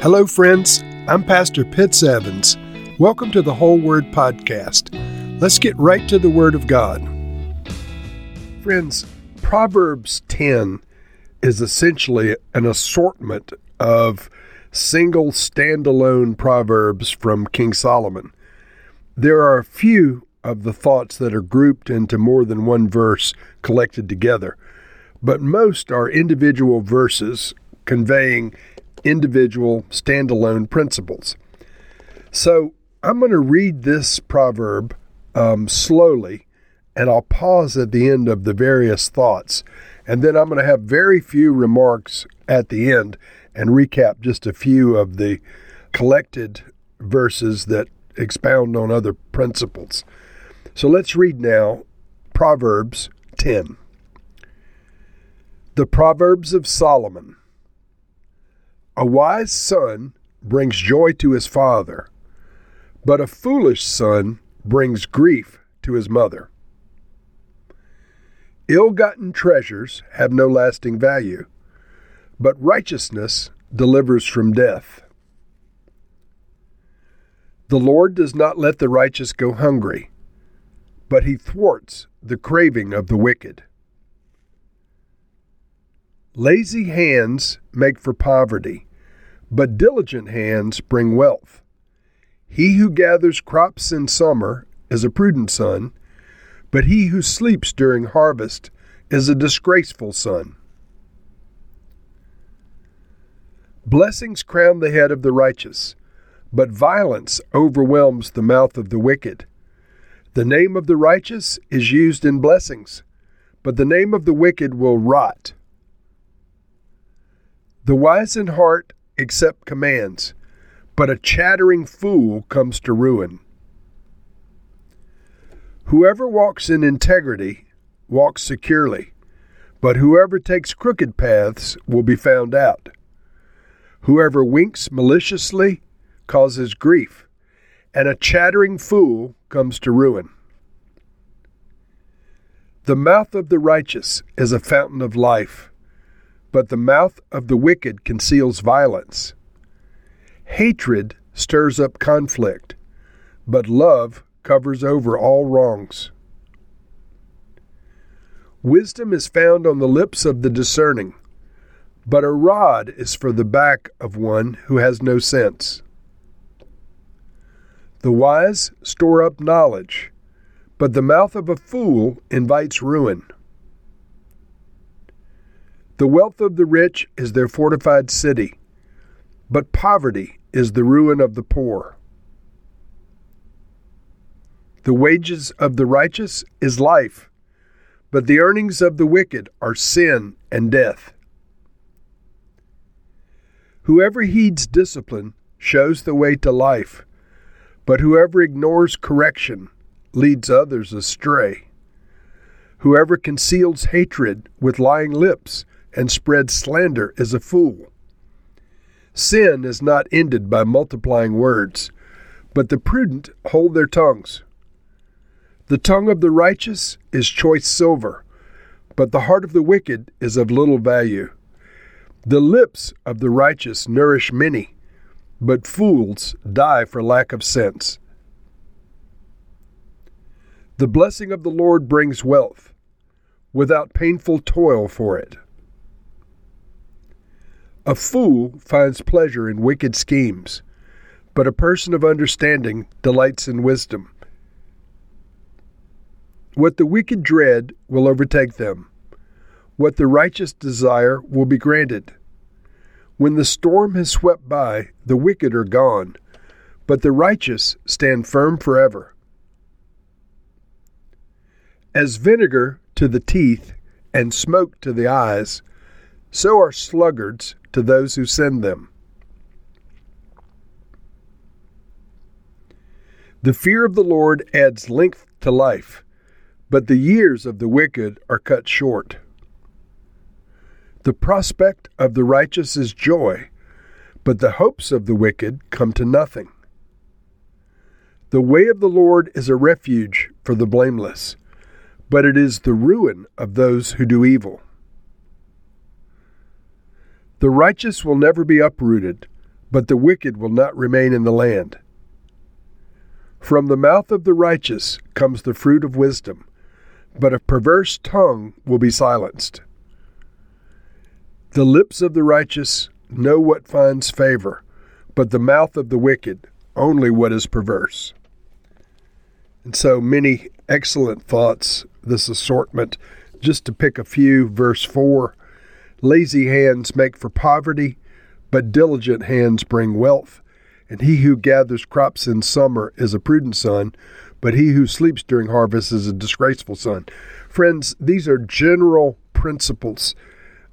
Hello, friends. I'm Pastor Pitts Evans. Welcome to the Whole Word Podcast. Let's get right to the Word of God. Friends, Proverbs 10 is essentially an assortment of single standalone proverbs from King Solomon. There are a few of the thoughts that are grouped into more than one verse collected together, but most are individual verses conveying individual standalone principles. So I'm going to read this proverb um, slowly, and I'll pause at the end of the various thoughts. And then I'm going to have very few remarks at the end and recap just a few of the collected verses that expound on other principles. So let's read now Proverbs 10. The Proverbs of Solomon. A wise son brings joy to his father, but a foolish son brings grief to his mother. Ill gotten treasures have no lasting value, but righteousness delivers from death. The Lord does not let the righteous go hungry, but he thwarts the craving of the wicked. Lazy hands make for poverty, but diligent hands bring wealth. He who gathers crops in summer is a prudent son, but he who sleeps during harvest is a disgraceful son. Blessings crown the head of the righteous, but violence overwhelms the mouth of the wicked. The name of the righteous is used in blessings, but the name of the wicked will rot. The wise in heart accept commands, but a chattering fool comes to ruin. Whoever walks in integrity walks securely, but whoever takes crooked paths will be found out. Whoever winks maliciously causes grief, and a chattering fool comes to ruin. The mouth of the righteous is a fountain of life but the mouth of the wicked conceals violence. Hatred stirs up conflict, but love covers over all wrongs. Wisdom is found on the lips of the discerning, but a rod is for the back of one who has no sense. The wise store up knowledge, but the mouth of a fool invites ruin. The wealth of the rich is their fortified city, but poverty is the ruin of the poor. The wages of the righteous is life, but the earnings of the wicked are sin and death. Whoever heeds discipline shows the way to life, but whoever ignores correction leads others astray. Whoever conceals hatred with lying lips and spreads slander is a fool. Sin is not ended by multiplying words, but the prudent hold their tongues. The tongue of the righteous is choice silver, but the heart of the wicked is of little value. The lips of the righteous nourish many, but fools die for lack of sense. The blessing of the Lord brings wealth, without painful toil for it. A fool finds pleasure in wicked schemes, but a person of understanding delights in wisdom. What the wicked dread will overtake them. What the righteous desire will be granted. When the storm has swept by, the wicked are gone, but the righteous stand firm forever. As vinegar to the teeth and smoke to the eyes, so are sluggards to those who send them. The fear of the Lord adds length to life, but the years of the wicked are cut short. The prospect of the righteous is joy, but the hopes of the wicked come to nothing. The way of the Lord is a refuge for the blameless, but it is the ruin of those who do evil. The righteous will never be uprooted, but the wicked will not remain in the land. From the mouth of the righteous comes the fruit of wisdom, but a perverse tongue will be silenced. The lips of the righteous know what finds favor, but the mouth of the wicked only what is perverse. And so many excellent thoughts, this assortment. Just to pick a few, verse 4 Lazy hands make for poverty, but diligent hands bring wealth. And he who gathers crops in summer is a prudent son, but he who sleeps during harvest is a disgraceful son. Friends, these are general principles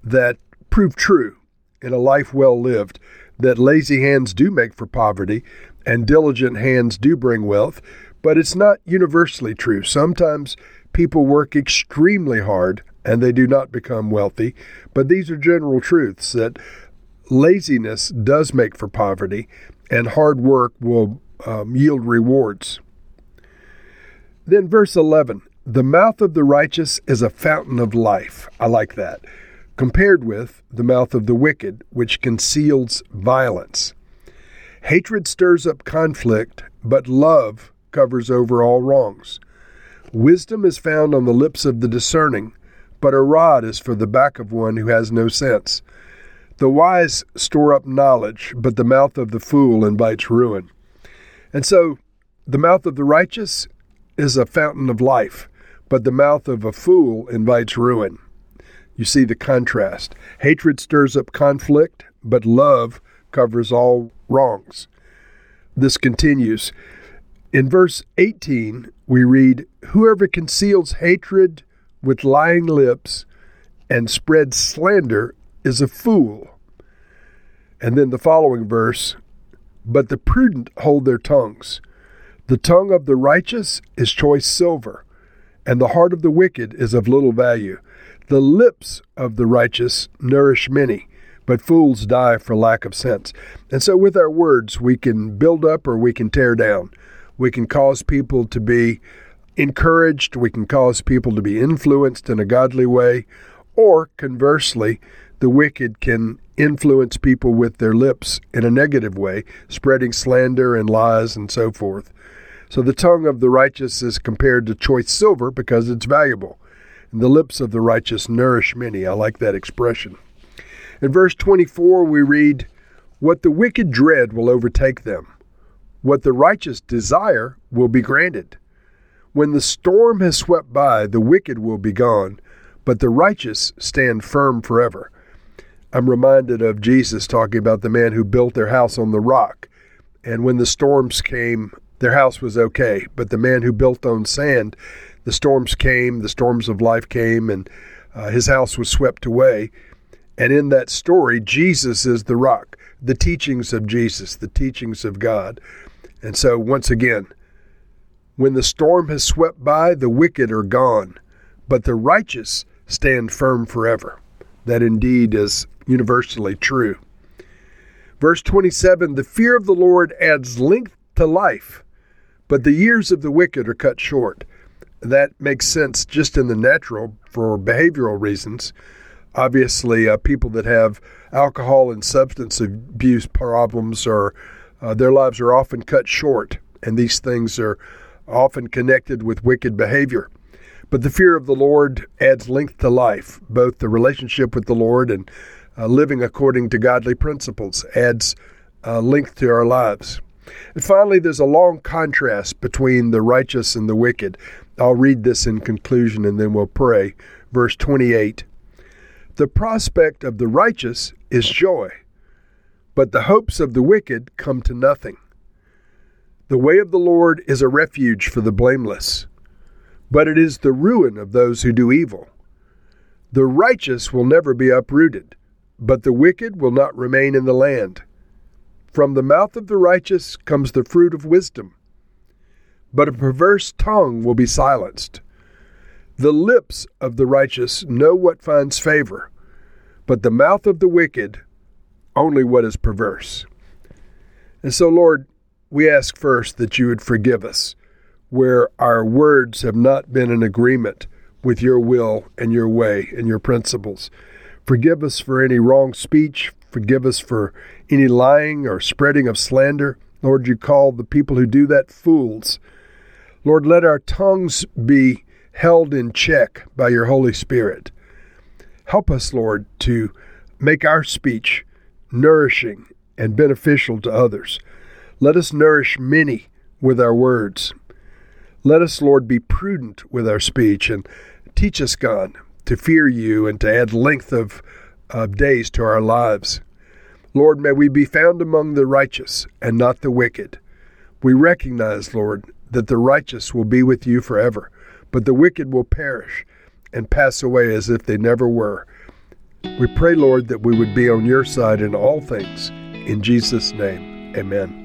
that prove true in a life well lived that lazy hands do make for poverty and diligent hands do bring wealth, but it's not universally true. Sometimes people work extremely hard and they do not become wealthy, but these are general truths that laziness does make for poverty and hard work will um, yield rewards. Then, verse 11 the mouth of the righteous is a fountain of life. I like that. Compared with the mouth of the wicked, which conceals violence. Hatred stirs up conflict, but love covers over all wrongs. Wisdom is found on the lips of the discerning, but a rod is for the back of one who has no sense. The wise store up knowledge, but the mouth of the fool invites ruin. And so, the mouth of the righteous is a fountain of life, but the mouth of a fool invites ruin. You see the contrast. Hatred stirs up conflict, but love covers all wrongs. This continues. In verse 18, we read, Whoever conceals hatred with lying lips and spreads slander is a fool. And then the following verse, But the prudent hold their tongues. The tongue of the righteous is choice silver, and the heart of the wicked is of little value. The lips of the righteous nourish many, but fools die for lack of sense. And so, with our words, we can build up or we can tear down. We can cause people to be encouraged, we can cause people to be influenced in a godly way, or conversely, the wicked can influence people with their lips in a negative way, spreading slander and lies and so forth. So the tongue of the righteous is compared to choice silver because it's valuable. And the lips of the righteous nourish many. I like that expression. In verse 24, we read, What the wicked dread will overtake them, what the righteous desire will be granted. When the storm has swept by, the wicked will be gone, but the righteous stand firm forever. I'm reminded of Jesus talking about the man who built their house on the rock. And when the storms came, their house was okay. But the man who built on sand, the storms came, the storms of life came, and uh, his house was swept away. And in that story, Jesus is the rock, the teachings of Jesus, the teachings of God. And so, once again, when the storm has swept by, the wicked are gone, but the righteous stand firm forever. That indeed is universally true. Verse 27 The fear of the Lord adds length to life, but the years of the wicked are cut short. That makes sense just in the natural for behavioral reasons. Obviously, uh, people that have alcohol and substance abuse problems are uh, their lives are often cut short, and these things are often connected with wicked behavior. But the fear of the Lord adds length to life. Both the relationship with the Lord and uh, living according to godly principles adds uh, length to our lives. And finally, there's a long contrast between the righteous and the wicked. I'll read this in conclusion and then we'll pray. Verse 28 the prospect of the righteous is joy, but the hopes of the wicked come to nothing. The way of the Lord is a refuge for the blameless, but it is the ruin of those who do evil. The righteous will never be uprooted, but the wicked will not remain in the land. From the mouth of the righteous comes the fruit of wisdom, but a perverse tongue will be silenced. The lips of the righteous know what finds favor, but the mouth of the wicked only what is perverse. And so, Lord, we ask first that you would forgive us where our words have not been in agreement with your will and your way and your principles. Forgive us for any wrong speech, Forgive us for any lying or spreading of slander. Lord, you call the people who do that fools. Lord, let our tongues be held in check by your Holy Spirit. Help us, Lord, to make our speech nourishing and beneficial to others. Let us nourish many with our words. Let us, Lord, be prudent with our speech and teach us, God, to fear you and to add length of, of days to our lives. Lord, may we be found among the righteous and not the wicked. We recognize, Lord, that the righteous will be with you forever, but the wicked will perish and pass away as if they never were. We pray, Lord, that we would be on your side in all things. In Jesus' name, amen.